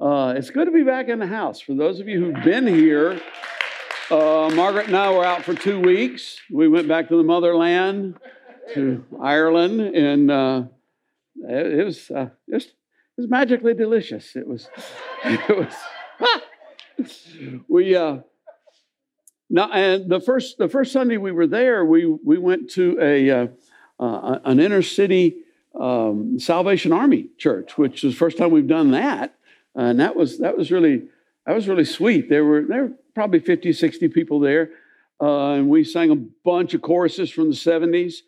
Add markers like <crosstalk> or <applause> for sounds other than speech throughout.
Uh, it's good to be back in the house. For those of you who've been here, uh, Margaret and I were out for two weeks. We went back to the motherland, to Ireland, and uh, it, it, was uh, it was it was magically delicious. It was <laughs> it was <laughs> we uh, now and the first the first Sunday we were there, we we went to a uh, uh, an inner city um, Salvation Army church, which is the first time we've done that, and that was that was really that was really sweet. There were there were probably 50, 60 people there, uh, and we sang a bunch of choruses from the 70s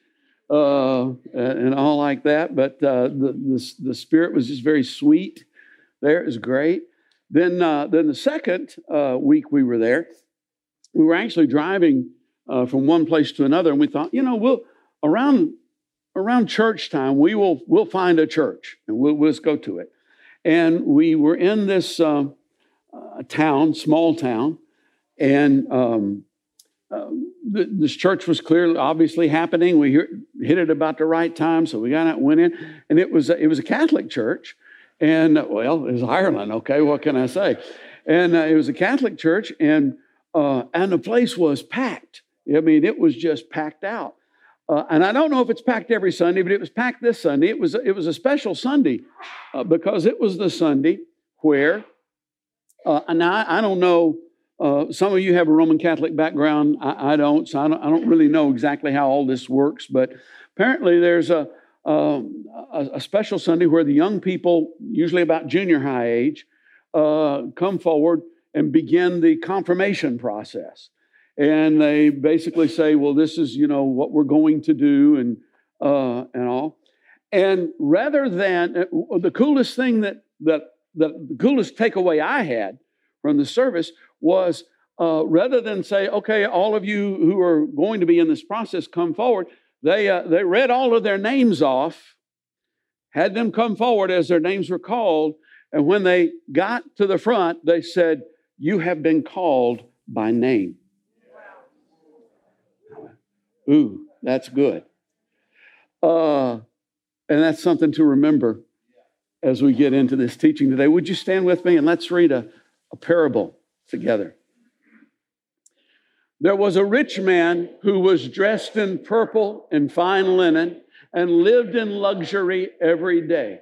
uh, and all like that. But uh, the, the, the spirit was just very sweet. There it was great. Then uh, then the second uh, week we were there, we were actually driving uh, from one place to another, and we thought, you know, we'll around around church time we will we'll find a church and we'll, we'll just go to it. And we were in this uh, town, small town, and um, uh, this church was clearly, obviously happening. We hit it about the right time, so we got out, went in, and it was it was a Catholic church, and well, it was Ireland. Okay, what can I say? And uh, it was a Catholic church, and uh, and the place was packed. I mean, it was just packed out. Uh, and I don't know if it's packed every Sunday, but it was packed this Sunday. It was it was a special Sunday uh, because it was the Sunday where, uh, and I, I don't know uh, some of you have a Roman Catholic background. I, I don't, so I don't, I don't, really know exactly how all this works. But apparently, there's a, um, a, a, special Sunday where the young people, usually about junior high age, uh, come forward and begin the confirmation process. And they basically say, "Well, this is you know what we're going to do," and uh, and all. And rather than uh, the coolest thing that that the coolest takeaway I had from the service was uh, rather than say, okay, all of you who are going to be in this process, come forward, they, uh, they read all of their names off, had them come forward as their names were called, and when they got to the front, they said, You have been called by name. Ooh, that's good. Uh, and that's something to remember as we get into this teaching today. Would you stand with me and let's read a, a parable together. There was a rich man who was dressed in purple and fine linen and lived in luxury every day.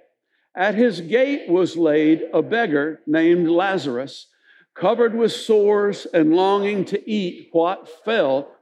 At his gate was laid a beggar named Lazarus, covered with sores and longing to eat what fell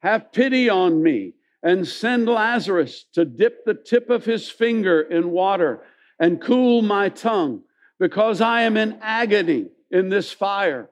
have pity on me and send Lazarus to dip the tip of his finger in water and cool my tongue, because I am in agony in this fire.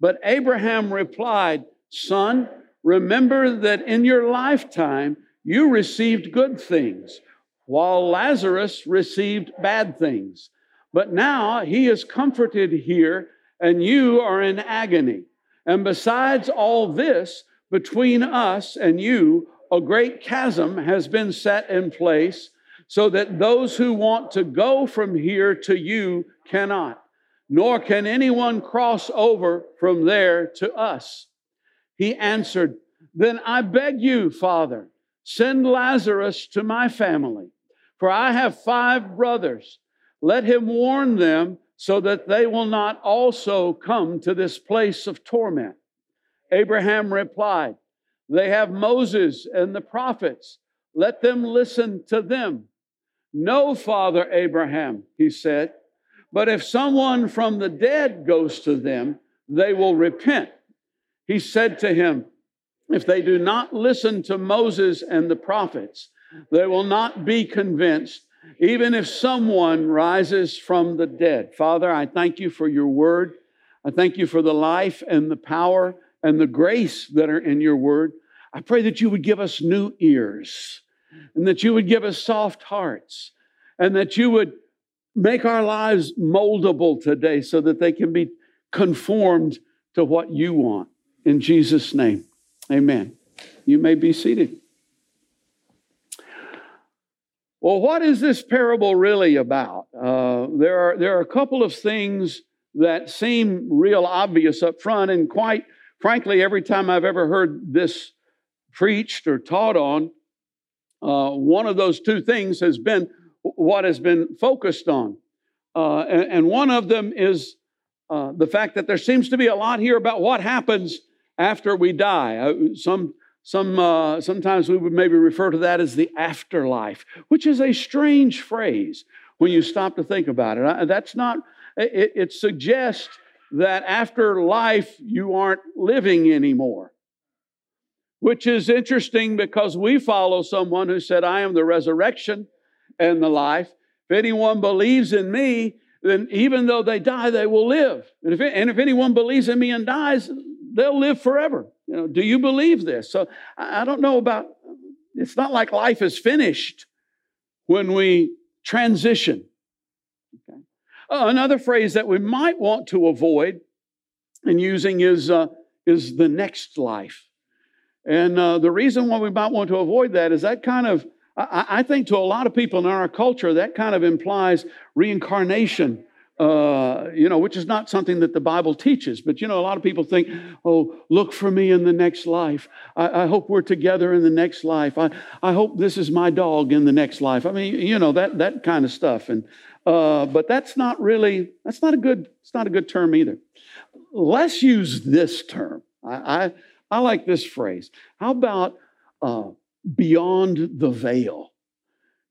But Abraham replied, Son, remember that in your lifetime you received good things, while Lazarus received bad things. But now he is comforted here, and you are in agony. And besides all this, between us and you, a great chasm has been set in place, so that those who want to go from here to you cannot nor can anyone cross over from there to us. He answered, Then I beg you, Father, send Lazarus to my family, for I have five brothers. Let him warn them so that they will not also come to this place of torment. Abraham replied, They have Moses and the prophets. Let them listen to them. No, Father Abraham, he said. But if someone from the dead goes to them, they will repent. He said to him, If they do not listen to Moses and the prophets, they will not be convinced, even if someone rises from the dead. Father, I thank you for your word. I thank you for the life and the power and the grace that are in your word. I pray that you would give us new ears and that you would give us soft hearts and that you would make our lives moldable today so that they can be conformed to what you want. In Jesus' name, amen. You may be seated. Well, what is this parable really about? Uh, there, are, there are a couple of things that seem real obvious up front, and quite frankly, every time I've ever heard this preached or taught on, uh, one of those two things has been what has been focused on. Uh, and, and, one of them is uh, the fact that there seems to be a lot here about what happens after we die. Uh, some, some, uh, sometimes we would maybe refer to that as the afterlife, which is a strange phrase when you stop to think about it. That's not, it, it suggests that after life you aren't living anymore which is interesting because we follow someone who said, I am the resurrection and the life. If anyone believes in me, then even though they die, they will live. And if, and if anyone believes in me and dies, they'll live forever. You know, do you believe this? So I, I don't know about, it's not like life is finished when we transition. Okay. Uh, another phrase that we might want to avoid in using is, uh, is the next life. And uh, the reason why we might want to avoid that is that kind of, I, I, think to a lot of people in our culture, that kind of implies reincarnation, uh, you know, which is not something that the Bible teaches. But, you know, a lot of people think, oh, look for me in the next life. I, I hope we're together in the next life. I, I hope this is my dog in the next life. I mean, you know, that, that kind of stuff. And, uh, but that's not really, that's not a good, it's not a good term either. Let's use this term. I, I I like this phrase. How about uh, beyond the veil?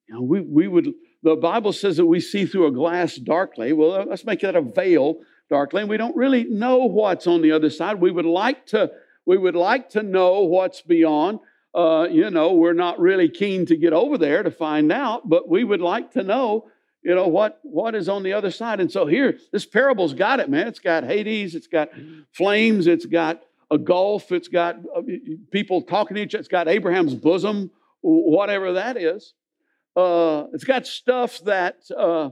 You know, we, we would, the Bible says that we see through a glass darkly. Well, let's make that a veil darkly. And we don't really know what's on the other side. We would like to, we would like to know what's beyond. Uh, you know, we're not really keen to get over there to find out, but we would like to know, you know, what, what is on the other side. And so here, this parable's got it, man. It's got Hades, it's got flames, it's got a gulf, it's got uh, people talking to each other, it's got Abraham's bosom, whatever that is. Uh, it's got stuff that uh,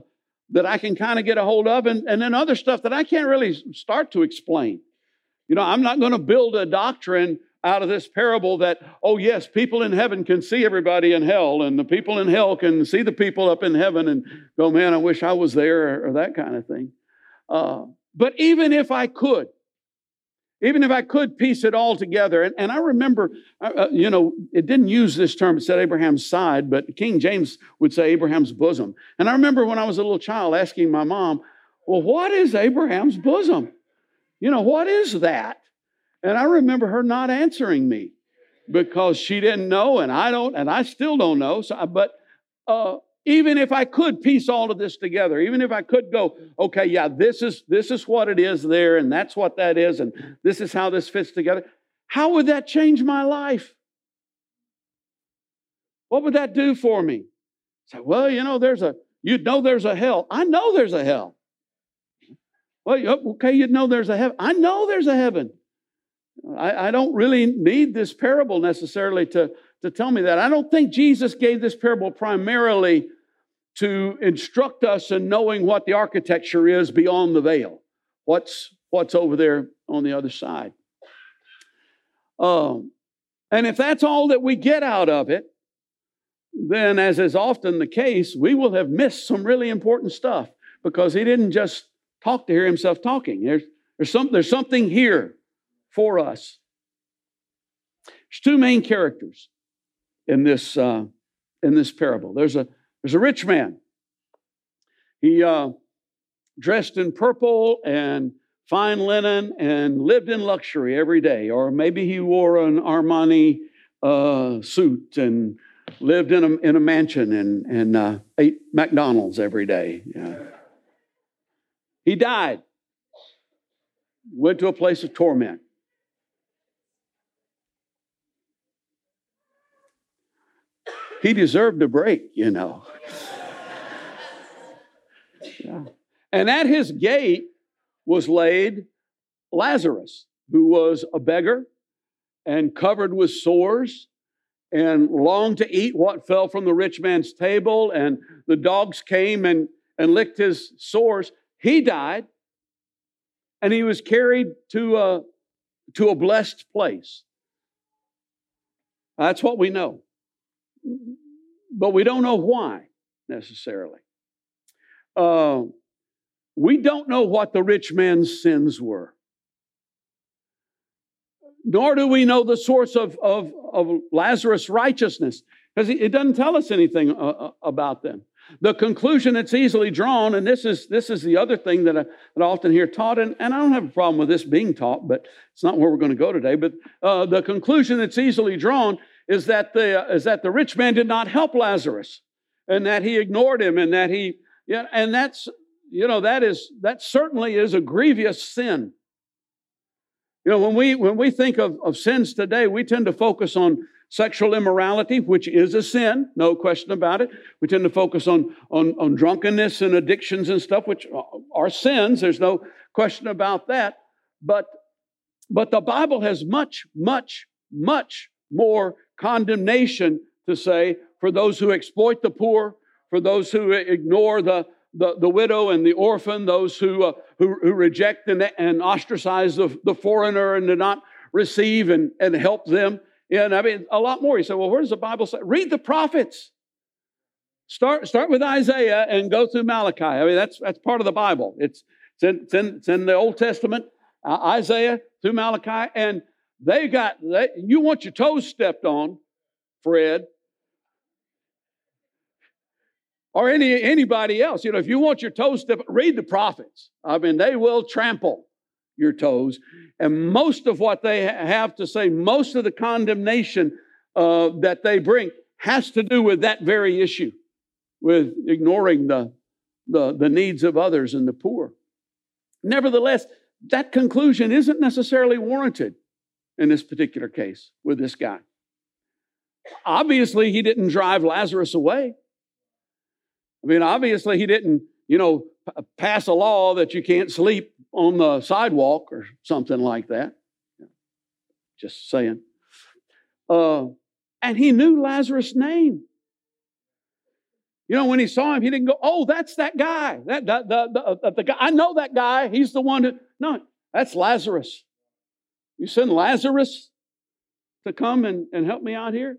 that I can kind of get a hold of, and, and then other stuff that I can't really start to explain. You know, I'm not going to build a doctrine out of this parable that, oh, yes, people in heaven can see everybody in hell, and the people in hell can see the people up in heaven and go, man, I wish I was there, or, or that kind of thing. Uh, but even if I could, even if I could piece it all together. And, and I remember, uh, uh, you know, it didn't use this term, it said Abraham's side, but King James would say Abraham's bosom. And I remember when I was a little child asking my mom, well, what is Abraham's bosom? You know, what is that? And I remember her not answering me because she didn't know, and I don't, and I still don't know. So, but uh, even if I could piece all of this together, even if I could go, okay, yeah, this is this is what it is there, and that's what that is, and this is how this fits together, how would that change my life? What would that do for me? Say, well, you know, there's a you know there's a hell. I know there's a hell. Well, okay, you know there's a heaven. I know there's a heaven. I, I don't really need this parable necessarily to to tell me that. I don't think Jesus gave this parable primarily to instruct us in knowing what the architecture is beyond the veil. What's, what's over there on the other side. Um, and if that's all that we get out of it, then, as is often the case, we will have missed some really important stuff because he didn't just talk to hear himself talking. There's, there's, some, there's something here for us. There's two main characters in this, uh, in this parable. There's a, there's a rich man. He uh, dressed in purple and fine linen and lived in luxury every day. Or maybe he wore an Armani uh, suit and lived in a, in a mansion and, and uh, ate McDonald's every day. Yeah. He died, went to a place of torment. He deserved a break, you know. yeah. And at his gate was laid Lazarus, who was a beggar and covered with sores and longed to eat what fell from the rich man's table. And the dogs came and, and licked his sores, he died and he was carried to a, to a blessed place. That's what we know. But we don't know why necessarily. Uh, we don't know what the rich man's sins were. Nor do we know the source of, of, of Lazarus' righteousness, because it doesn't tell us anything uh, uh, about them. The conclusion that's easily drawn, and this is, this is the other thing that I, that I often hear taught, and, and I don't have a problem with this being taught, but it's not where we're going to go today. But uh, the conclusion that's easily drawn is that, the, uh, is that the rich man did not help Lazarus, and that he ignored him, and that he, yeah, and that's, you know, that is, that certainly is a grievous sin. You know, when we, when we think of, of sins today, we tend to focus on sexual immorality, which is a sin, no question about it. We tend to focus on, on, on drunkenness and addictions and stuff, which are sins. There's no question about that. But, but the Bible has much, much, much more condemnation to say for those who exploit the poor, for those who ignore the, the, the widow and the orphan, those who, uh, who, who, reject and, and ostracize the, the foreigner and do not receive and, and help them. And I mean, a lot more. You say, well, where does the Bible say? Read the prophets. Start, start with Isaiah and go through Malachi. I mean, that's, that's part of the Bible. It's, it's, in, it's, in, it's in the Old Testament, uh, Isaiah through Malachi. And they got, they, you want your toes stepped on, Fred, or any anybody else. You know, if you want your toes to read the prophets. I mean, they will trample your toes. And most of what they have to say, most of the condemnation uh, that they bring has to do with that very issue, with ignoring the, the, the needs of others and the poor. Nevertheless, that conclusion isn't necessarily warranted in this particular case with this guy. Obviously, he didn't drive Lazarus away. I mean, obviously, he didn't, you know, pass a law that you can't sleep on the sidewalk or something like that. Just saying. Uh, and he knew Lazarus' name. You know, when he saw him, he didn't go, "Oh, that's that guy. That the the, the, the guy. I know that guy. He's the one who." No, that's Lazarus. You send Lazarus to come and, and help me out here.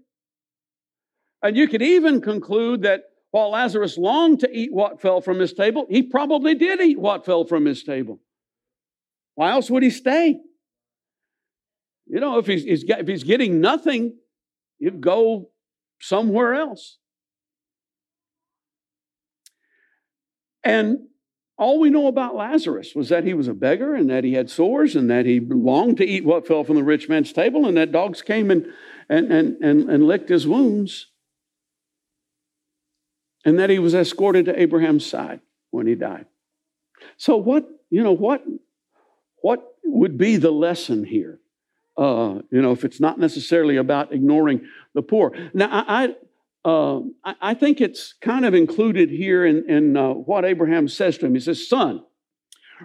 And you could even conclude that while Lazarus longed to eat what fell from his table, he probably did eat what fell from his table. Why else would he stay? You know, if he's, if he's getting nothing, he'd go somewhere else. And all we know about Lazarus was that he was a beggar and that he had sores and that he longed to eat what fell from the rich man's table and that dogs came and, and, and, and, and licked his wounds and that he was escorted to Abraham's side when he died. So what, you know, what, what would be the lesson here? Uh, you know, if it's not necessarily about ignoring the poor. Now, I, I, uh, I think it's kind of included here in, in uh, what Abraham says to him. He says, Son,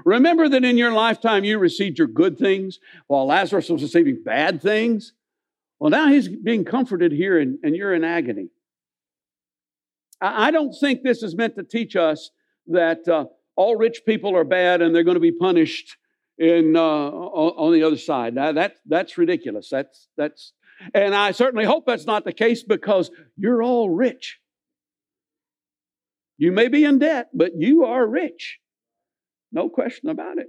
remember that in your lifetime you received your good things while Lazarus was receiving bad things? Well, now he's being comforted here and, and you're in agony. I don't think this is meant to teach us that uh, all rich people are bad and they're going to be punished in uh, on the other side. Now, that that's ridiculous. That's that's, and I certainly hope that's not the case because you're all rich. You may be in debt, but you are rich. No question about it.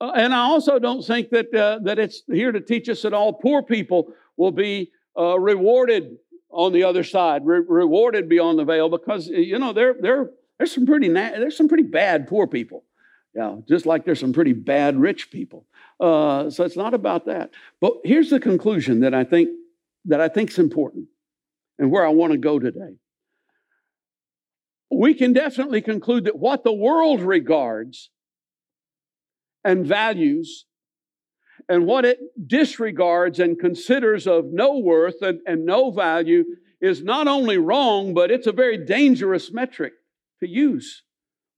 Uh, and I also don't think that uh, that it's here to teach us that all poor people will be uh, rewarded on the other side, re- rewarded beyond the veil, because you know there there there's some pretty na- there's some pretty bad poor people, yeah, just like there's some pretty bad rich people. Uh, so it's not about that. But here's the conclusion that I think that I think is important, and where I want to go today. We can definitely conclude that what the world regards and values and what it disregards and considers of no worth and, and no value is not only wrong, but it's a very dangerous metric to use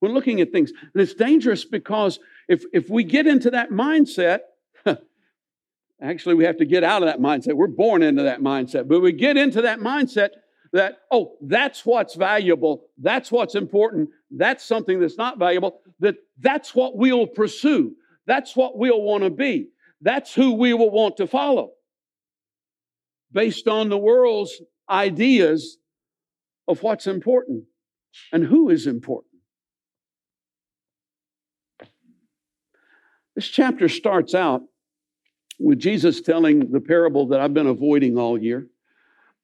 when looking at things. And it's dangerous because if, if we get into that mindset, <laughs> actually, we have to get out of that mindset. We're born into that mindset, but we get into that mindset that, oh, that's what's valuable, that's what's important, that's something that's not valuable, that that's what we'll pursue, that's what we'll want to be, that's who we will want to follow. Based on the world's ideas of what's important and who is important. This chapter starts out with Jesus telling the parable that I've been avoiding all year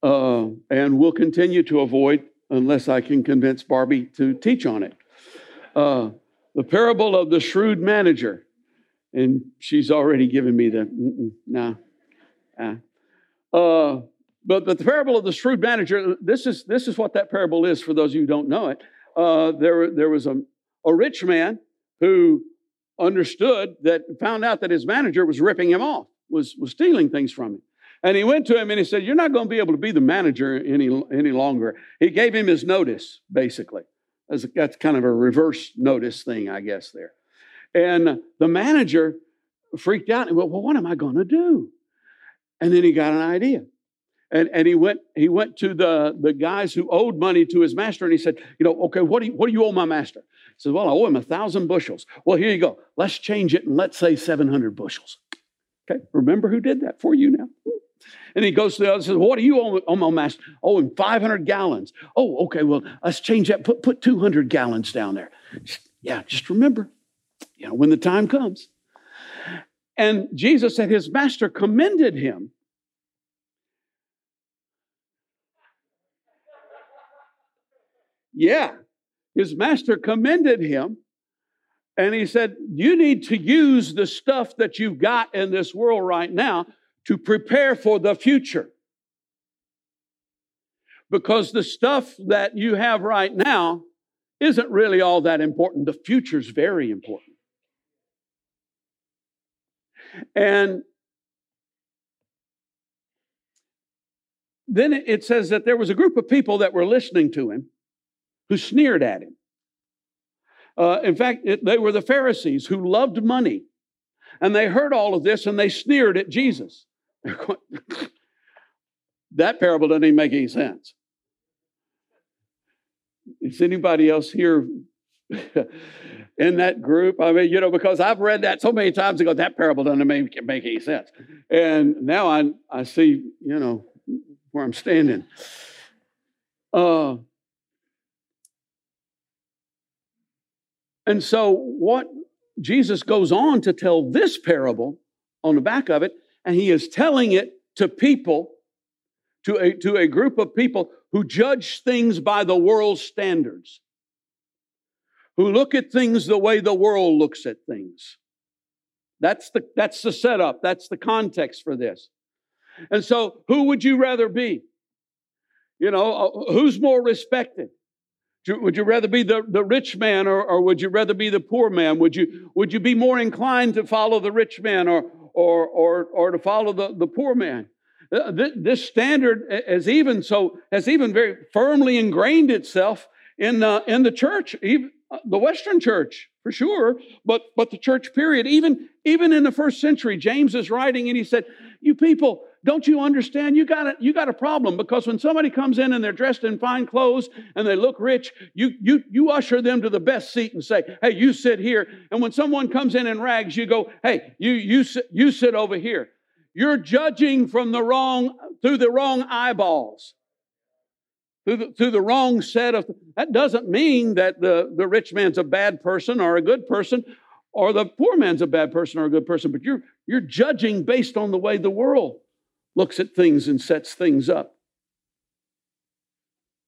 uh, and will continue to avoid unless I can convince Barbie to teach on it. Uh, the parable of the shrewd manager. And she's already given me the, nah. Uh, uh, but, but the parable of the shrewd manager, this is, this is what that parable is for those of you who don't know it. Uh, there, there was a, a rich man who understood that, found out that his manager was ripping him off, was, was stealing things from him. And he went to him and he said, You're not going to be able to be the manager any, any longer. He gave him his notice, basically. That's, that's kind of a reverse notice thing, I guess, there. And the manager freaked out and went, Well, what am I going to do? And then he got an idea. And, and he went he went to the, the guys who owed money to his master and he said, you know, okay, what do you what do you owe my master? He said, Well, I owe him a thousand bushels. Well, here you go. Let's change it and let's say 700 bushels. Okay, remember who did that for you now? And he goes to the other and says, What do you owe, owe my master? Oh, him 500 gallons. Oh, okay, well, let's change that. Put, put 200 gallons down there. Yeah, just remember, you know, when the time comes. And Jesus said his master commended him. Yeah, his master commended him. And he said, You need to use the stuff that you've got in this world right now to prepare for the future. Because the stuff that you have right now isn't really all that important. The future's very important. And then it says that there was a group of people that were listening to him who sneered at him. Uh, in fact, it, they were the Pharisees who loved money. And they heard all of this and they sneered at Jesus. <laughs> <laughs> that parable doesn't even make any sense. Is anybody else here <laughs> in that group? I mean, you know, because I've read that so many times ago, that parable doesn't make, make any sense. And now I, I see, you know, where I'm standing. Uh, and so, what Jesus goes on to tell this parable on the back of it and he is telling it to people, to a, to a group of people who judge things by the world's standards, who look at things the way the world looks at things. That's the, that's the setup, that's the context for this. And so, who would you rather be? You know, uh, who's more respected? Would you rather be the, the rich man or, or would you rather be the poor man? Would you, would you be more inclined to follow the rich man or, or, or, or to follow the, the poor man. Uh, this standard has even so has even very firmly ingrained itself in uh, in the church, even uh, the Western church for sure, but but the church period. Even even in the first century, James is writing and he said, "You people, don't you understand? You got a, you got a problem because when somebody comes in and they're dressed in fine clothes and they look rich, you, you, you usher them to the best seat and say, hey, you sit here. And when someone comes in in rags, you go, hey, you, you, you sit over here. You're judging from the wrong, through the wrong eyeballs. Through the, through the wrong set of that doesn't mean that the, the rich man's a bad person or a good person or the poor man's a bad person or a good person but you're you're judging based on the way the world looks at things and sets things up.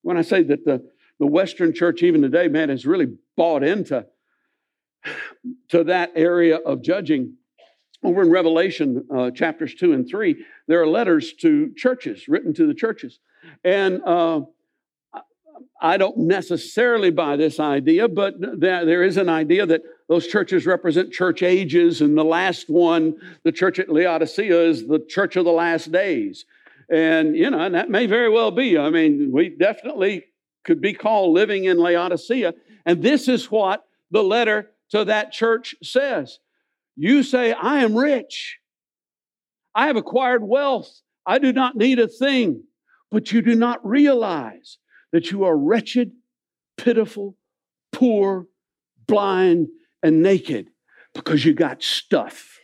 When I say that the, the Western church, even today, man, has really bought into to that area of judging. Over in Revelation uh, chapters 2 and 3, there are letters to churches, written to the churches. And uh, I don't necessarily buy this idea, but there is an idea that those churches represent church ages, and the last one, the church at Laodicea, is the church of the last days. And, you know, and that may very well be. I mean, we definitely could be called living in Laodicea. And this is what the letter to that church says You say, I am rich, I have acquired wealth, I do not need a thing. but you do not realize that you are wretched, pitiful, poor, blind, and naked because you got stuff.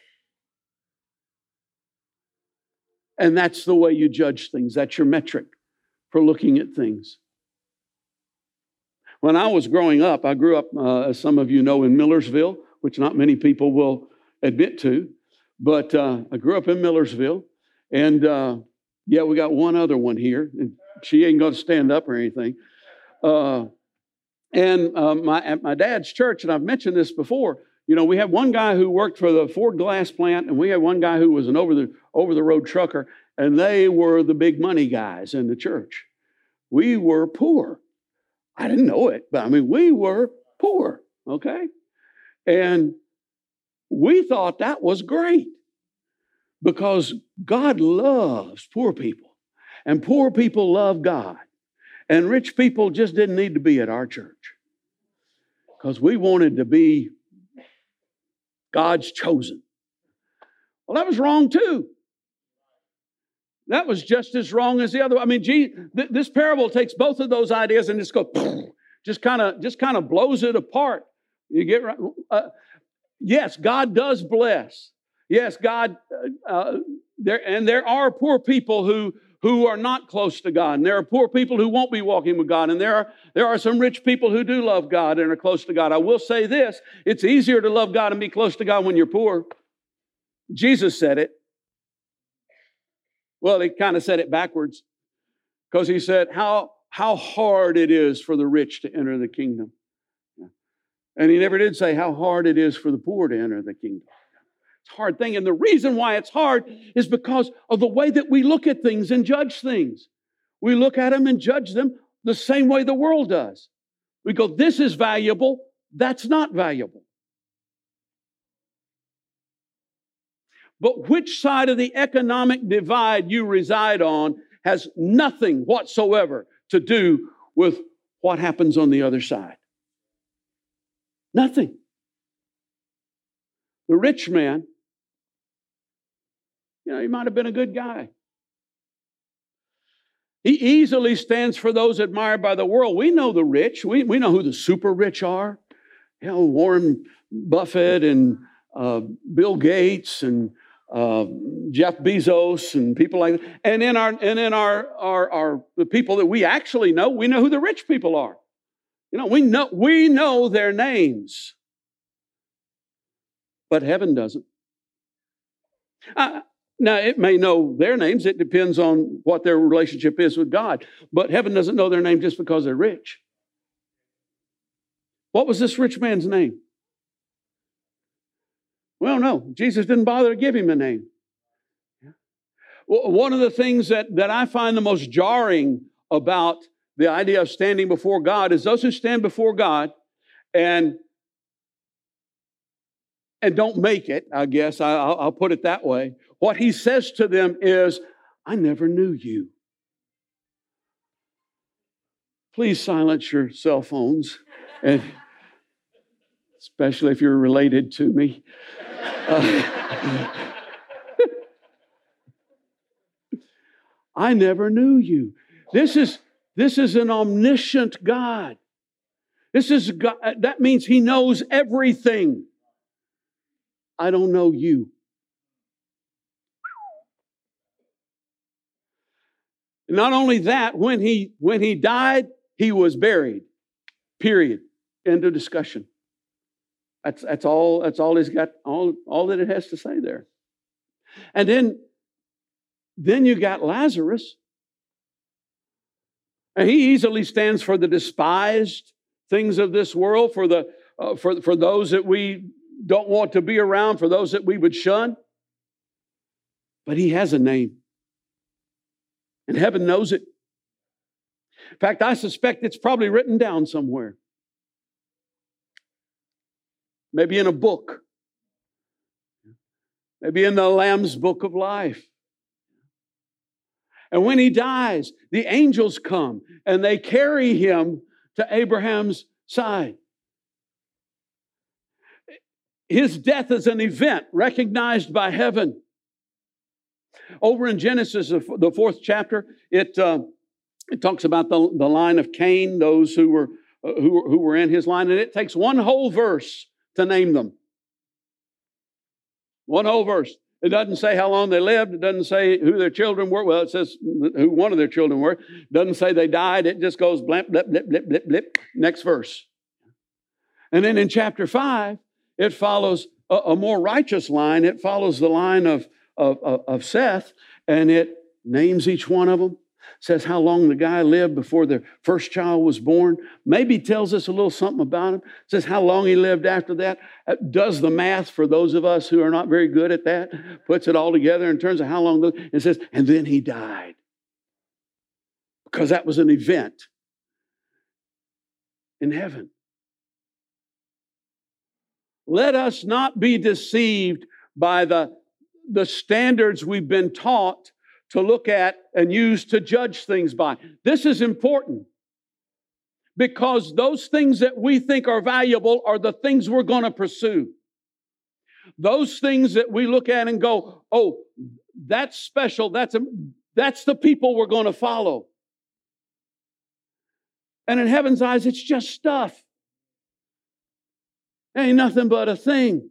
And that's the way you judge things. That's your metric for looking at things. When I was growing up, I grew up, uh, as some of you know, in Millersville, which not many people will admit to, but uh, I grew up in Millersville. And uh, yeah, we got one other one here, and she ain't going to stand up or anything. And uh, my, at my dad's church, and I've mentioned this before, you know, we had one guy who worked for the Ford glass plant, and we had one guy who was an over the over the road trucker, and they were the big money guys in the church. We were poor. I didn't know it, but I mean, we were poor, okay? And we thought that was great because God loves poor people, and poor people love God. And rich people just didn't need to be at our church because we wanted to be God's chosen. Well, that was wrong too. That was just as wrong as the other. I mean, gee, th- this parable takes both of those ideas and just goes, <sniffs> just kind of, just kind of blows it apart. You get right. Uh, yes, God does bless. Yes, God, uh, uh, there and there are poor people who who are not close to God, and there are poor people who won't be walking with God, and there are there are some rich people who do love God and are close to God. I will say this: it's easier to love God and be close to God when you're poor. Jesus said it. Well, he kind of said it backwards because he said, how, how hard it is for the rich to enter the kingdom. And he never did say how hard it is for the poor to enter the kingdom. It's a hard thing. And the reason why it's hard is because of the way that we look at things and judge things. We look at them and judge them the same way the world does. We go, this is valuable, that's not valuable. But which side of the economic divide you reside on has nothing whatsoever to do with what happens on the other side. Nothing. The rich man, you know, he might have been a good guy. He easily stands for those admired by the world. We know the rich. We, we know who the super rich are. You know, Warren Buffett and uh, Bill Gates and uh, Jeff Bezos and people like that. And in our and in our, our our the people that we actually know, we know who the rich people are. You know, we know we know their names, but heaven doesn't. Now, it may know their names. It depends on what their relationship is with God. But heaven doesn't know their name just because they're rich. What was this rich man's name? Well, no, Jesus didn't bother to give him a name. One of the things that, that I find the most jarring about the idea of standing before God is those who stand before God and and don't make it, I guess, I'll, I'll put it that way. What he says to them is, I never knew you. Please silence your cell phones, and especially if you're related to me. <laughs> I never knew you. This is, this is an omniscient God. This is God, that means He knows everything. I don't know you. Not only that, when he when he died, he was buried. Period. End of discussion. That's, that's all, that's all he's got, all, all that it has to say there. And then, then you got Lazarus. And he easily stands for the despised things of this world, for, the, uh, for, for those that we don't want to be around, for those that we would shun. But he has a name. And heaven knows it. In fact, I suspect it's probably written down somewhere maybe in a book, maybe in the Lamb's book of life. And when he dies, the angels come and they carry him to Abraham's side. His death is an event recognized by heaven. Over in Genesis, the fourth chapter, it, uh, It talks about the, the line of Cain, those who were, uh, who, who were in his line, and it takes one whole verse to name them. One whole verse. It doesn't say how long they lived. It doesn't say who their children were. Well, it says who one of their children were. It doesn't say they died. It just goes blip, blip, blip, blip, blip, blip. Next verse. And then in chapter 5, it follows a, a more righteous line. It follows the line of, of, of Seth, and it names each one of them says how long the guy lived before the first child was born. Maybe tells us a little something about him. Says how long he lived after that. Uh, does the math for those of us who are not very good at that. Puts it all together in terms of how long. And says, and then he died. Because that was an event in heaven. Let us not be deceived by the, the standards we've been taught to look at and use to judge things by. This is important because those things that we think are valuable are the things we're going to pursue. Those things that we look at and go, oh, that's special, that's, a, that's the people we're going to follow. And in heaven's eyes, it's just stuff. ain't nothing but a thing.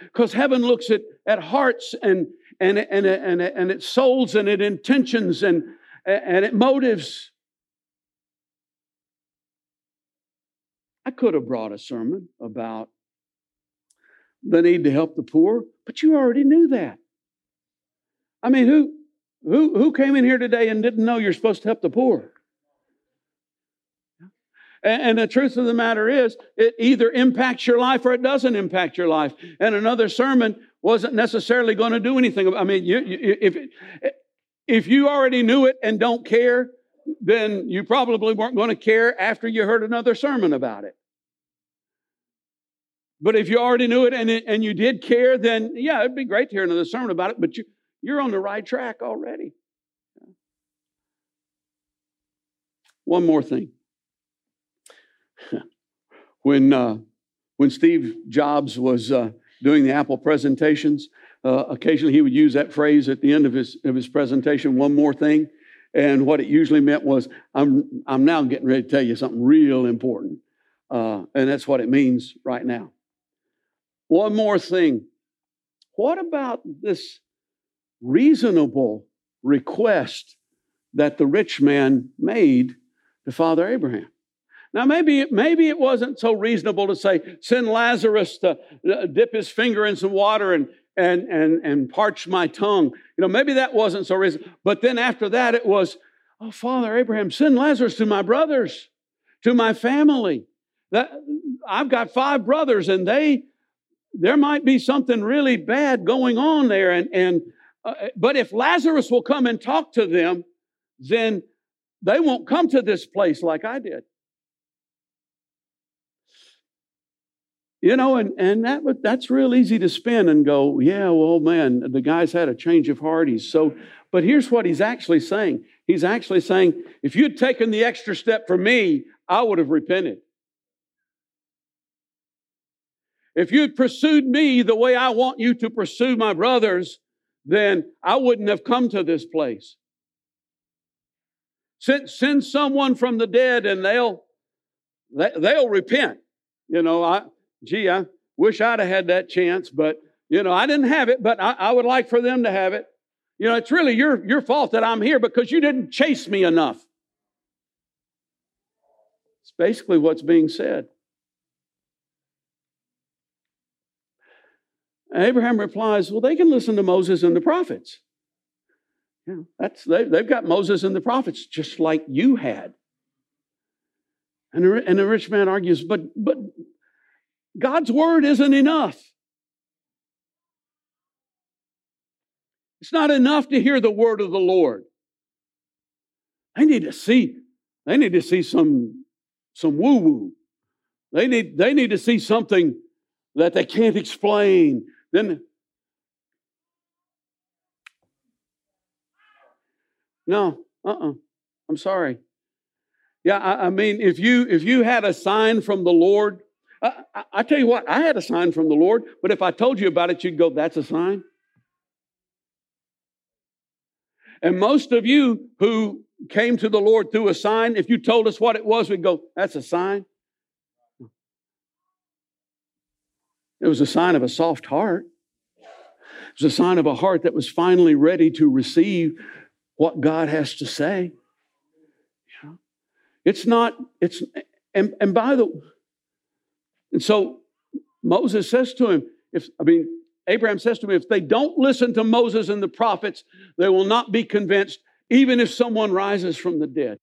Because heaven looks at, at hearts and, and, and, and, and its souls and its intentions and, and its motives. I could have brought a sermon about the need to help the poor, but you already knew that. I mean, who, who, who came in here today and didn't know you're supposed to help the poor? And the truth of the matter is, it either impacts your life or it doesn't impact your life. And another sermon wasn't necessarily going to do anything. I mean, you, you, if, if you already knew it and don't care, then you probably weren't going to care after you heard another sermon about it. But if you already knew it and, it, and you did care, then yeah, it'd be great to hear another sermon about it, but you, you're on the right track already. One more thing. <laughs> when, uh, when Steve Jobs was uh, doing the Apple presentations. Uh, occasionally, he would use that phrase at the end of his, of his presentation, one more thing. And what it usually meant was, I'm, I'm now getting ready to tell you something real important. Uh, and that's what it means right now. One more thing. What about this reasonable request that the rich man made to Father Abraham? Now, maybe, maybe it wasn't so reasonable to say, send Lazarus to uh, dip his finger in some water and, and, and, and parch my tongue. You know, maybe that wasn't so reasonable. But then after that, it was, oh, Father Abraham, send Lazarus to my brothers, to my family. That, I've got five brothers, and they, there might be something really bad going on there. And, and uh, but if Lazarus will come and talk to them, then they won't come to this place like I did. You know, and, and that that's real easy to spin and go, yeah, well, man, the guy's had a change of heart. He's so, but here's what he's actually saying. He's actually saying, if you'd taken the extra step for me, I would have repented. If you'd pursued me the way I want you to pursue my brothers, then I wouldn't have come to this place. Send, send someone from the dead and they'll, they, they'll repent. You know, I, gee, I wish I'd have had that chance, but you know, I didn't have it, but I, I would like for them to have it. You know, it's really your, your fault that I'm here because you didn't chase me enough. It's basically what's being said. Abraham replies, Well, they can listen to Moses and the prophets. Yeah, that's, they, they've got Moses and the prophets just like you had. And the, and the rich man argues, but, but God's word isn't enough. It's not enough to hear the word of the Lord. They need to see, they need to see some, some woo-woo. They need, they need to see something that they can't explain. Then no, uh-uh. I'm sorry. Yeah, I, I mean, if you if you had a sign from the Lord I, I, tell you what, I had a sign from the Lord, but if I told you about it, you'd go, that's a sign. And most of you who came to the Lord through a sign, if you told us what it was, we'd go, that's a sign. It was a sign of a soft heart. It was a sign of a heart that was finally ready to receive what God has to say. It's not, it's, and, and by the, and so Moses says to him, if, I mean, Abraham says to him, if they don't listen to Moses and the prophets, they will not be convinced, even if someone rises from the dead.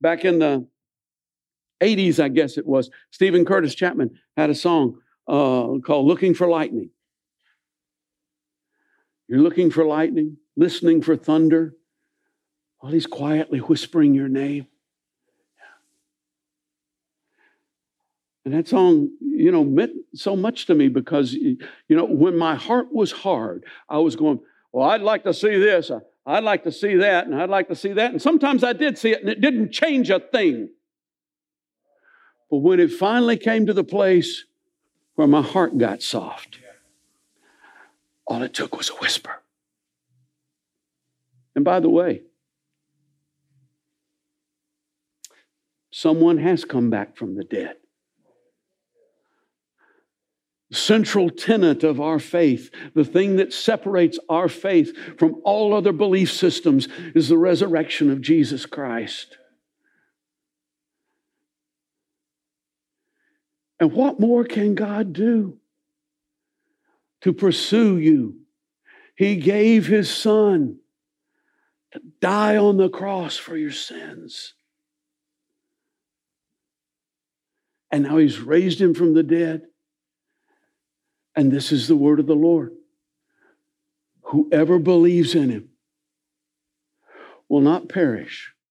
Back in the 80s, I guess it was, Steven Curtis Chapman had a song uh, called Looking for Lightning. You're looking for lightning, listening for thunder, while he's quietly whispering your name. And that song, you know, meant so much to me because, you know, when my heart was hard, I was going, well, I'd like to see this, uh, I'd like to see that, and I'd like to see that. And sometimes I did see it, and it didn't change a thing. But when it finally came to the place where my heart got soft, all it took was a whisper. And by the way, someone has come back from the dead. Central tenet of our faith, the thing that separates our faith from all other belief systems, is the resurrection of Jesus Christ. And what more can God do to pursue you? He gave His Son to die on the cross for your sins. And now He's raised Him from the dead. And this is the word of the Lord. Whoever believes in Him will not perish,